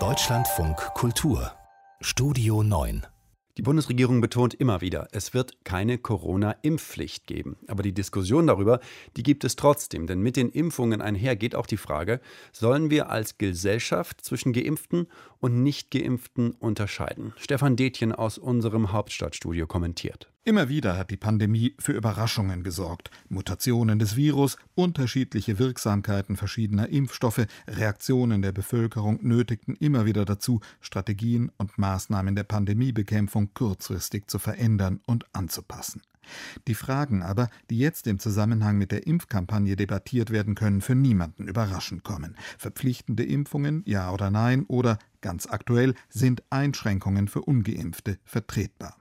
Deutschlandfunk Kultur Studio 9 die Bundesregierung betont immer wieder, es wird keine Corona-Impfpflicht geben. Aber die Diskussion darüber, die gibt es trotzdem. Denn mit den Impfungen einher geht auch die Frage, sollen wir als Gesellschaft zwischen Geimpften und Nicht-Geimpften unterscheiden? Stefan Detjen aus unserem Hauptstadtstudio kommentiert. Immer wieder hat die Pandemie für Überraschungen gesorgt. Mutationen des Virus, unterschiedliche Wirksamkeiten verschiedener Impfstoffe, Reaktionen der Bevölkerung nötigten immer wieder dazu, Strategien und Maßnahmen der Pandemiebekämpfung kurzfristig zu verändern und anzupassen. Die Fragen aber, die jetzt im Zusammenhang mit der Impfkampagne debattiert werden können, für niemanden überraschend kommen. Verpflichtende Impfungen, ja oder nein, oder ganz aktuell, sind Einschränkungen für ungeimpfte vertretbar.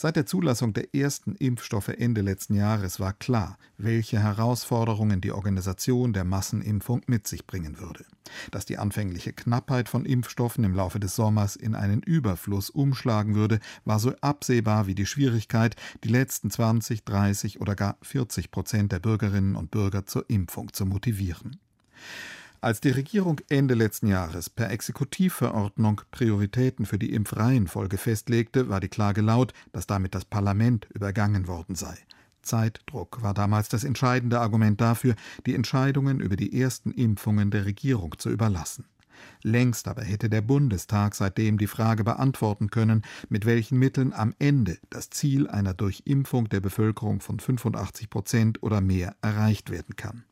Seit der Zulassung der ersten Impfstoffe Ende letzten Jahres war klar, welche Herausforderungen die Organisation der Massenimpfung mit sich bringen würde. Dass die anfängliche Knappheit von Impfstoffen im Laufe des Sommers in einen Überfluss umschlagen würde, war so absehbar wie die Schwierigkeit, die letzten 20, 30 oder gar 40 Prozent der Bürgerinnen und Bürger zur Impfung zu motivieren. Als die Regierung Ende letzten Jahres per Exekutivverordnung Prioritäten für die Impfreihenfolge festlegte, war die Klage laut, dass damit das Parlament übergangen worden sei. Zeitdruck war damals das entscheidende Argument dafür, die Entscheidungen über die ersten Impfungen der Regierung zu überlassen. Längst aber hätte der Bundestag seitdem die Frage beantworten können, mit welchen Mitteln am Ende das Ziel einer Durchimpfung der Bevölkerung von 85 Prozent oder mehr erreicht werden kann.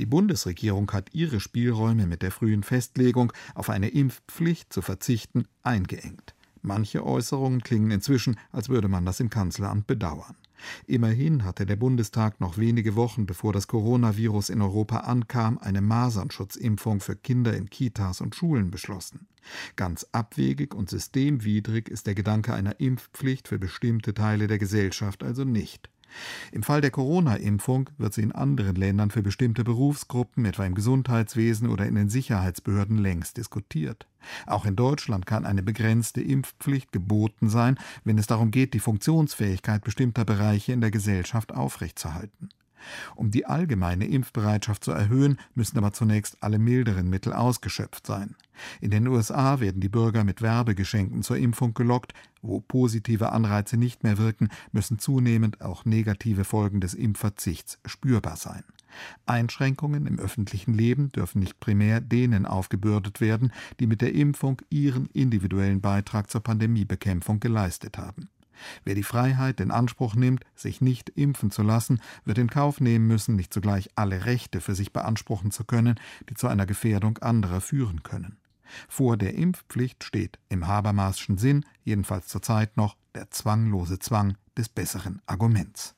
Die Bundesregierung hat ihre Spielräume mit der frühen Festlegung, auf eine Impfpflicht zu verzichten, eingeengt. Manche Äußerungen klingen inzwischen, als würde man das im Kanzleramt bedauern. Immerhin hatte der Bundestag noch wenige Wochen bevor das Coronavirus in Europa ankam, eine Masernschutzimpfung für Kinder in Kitas und Schulen beschlossen. Ganz abwegig und systemwidrig ist der Gedanke einer Impfpflicht für bestimmte Teile der Gesellschaft also nicht. Im Fall der Corona-Impfung wird sie in anderen Ländern für bestimmte Berufsgruppen, etwa im Gesundheitswesen oder in den Sicherheitsbehörden, längst diskutiert. Auch in Deutschland kann eine begrenzte Impfpflicht geboten sein, wenn es darum geht, die Funktionsfähigkeit bestimmter Bereiche in der Gesellschaft aufrechtzuerhalten. Um die allgemeine Impfbereitschaft zu erhöhen, müssen aber zunächst alle milderen Mittel ausgeschöpft sein. In den USA werden die Bürger mit Werbegeschenken zur Impfung gelockt. Wo positive Anreize nicht mehr wirken, müssen zunehmend auch negative Folgen des Impfverzichts spürbar sein. Einschränkungen im öffentlichen Leben dürfen nicht primär denen aufgebürdet werden, die mit der Impfung ihren individuellen Beitrag zur Pandemiebekämpfung geleistet haben. Wer die Freiheit in Anspruch nimmt, sich nicht impfen zu lassen, wird in Kauf nehmen müssen, nicht zugleich alle Rechte für sich beanspruchen zu können, die zu einer Gefährdung anderer führen können. Vor der Impfpflicht steht im Habermaschen Sinn, jedenfalls zurzeit noch, der zwanglose Zwang des besseren Arguments.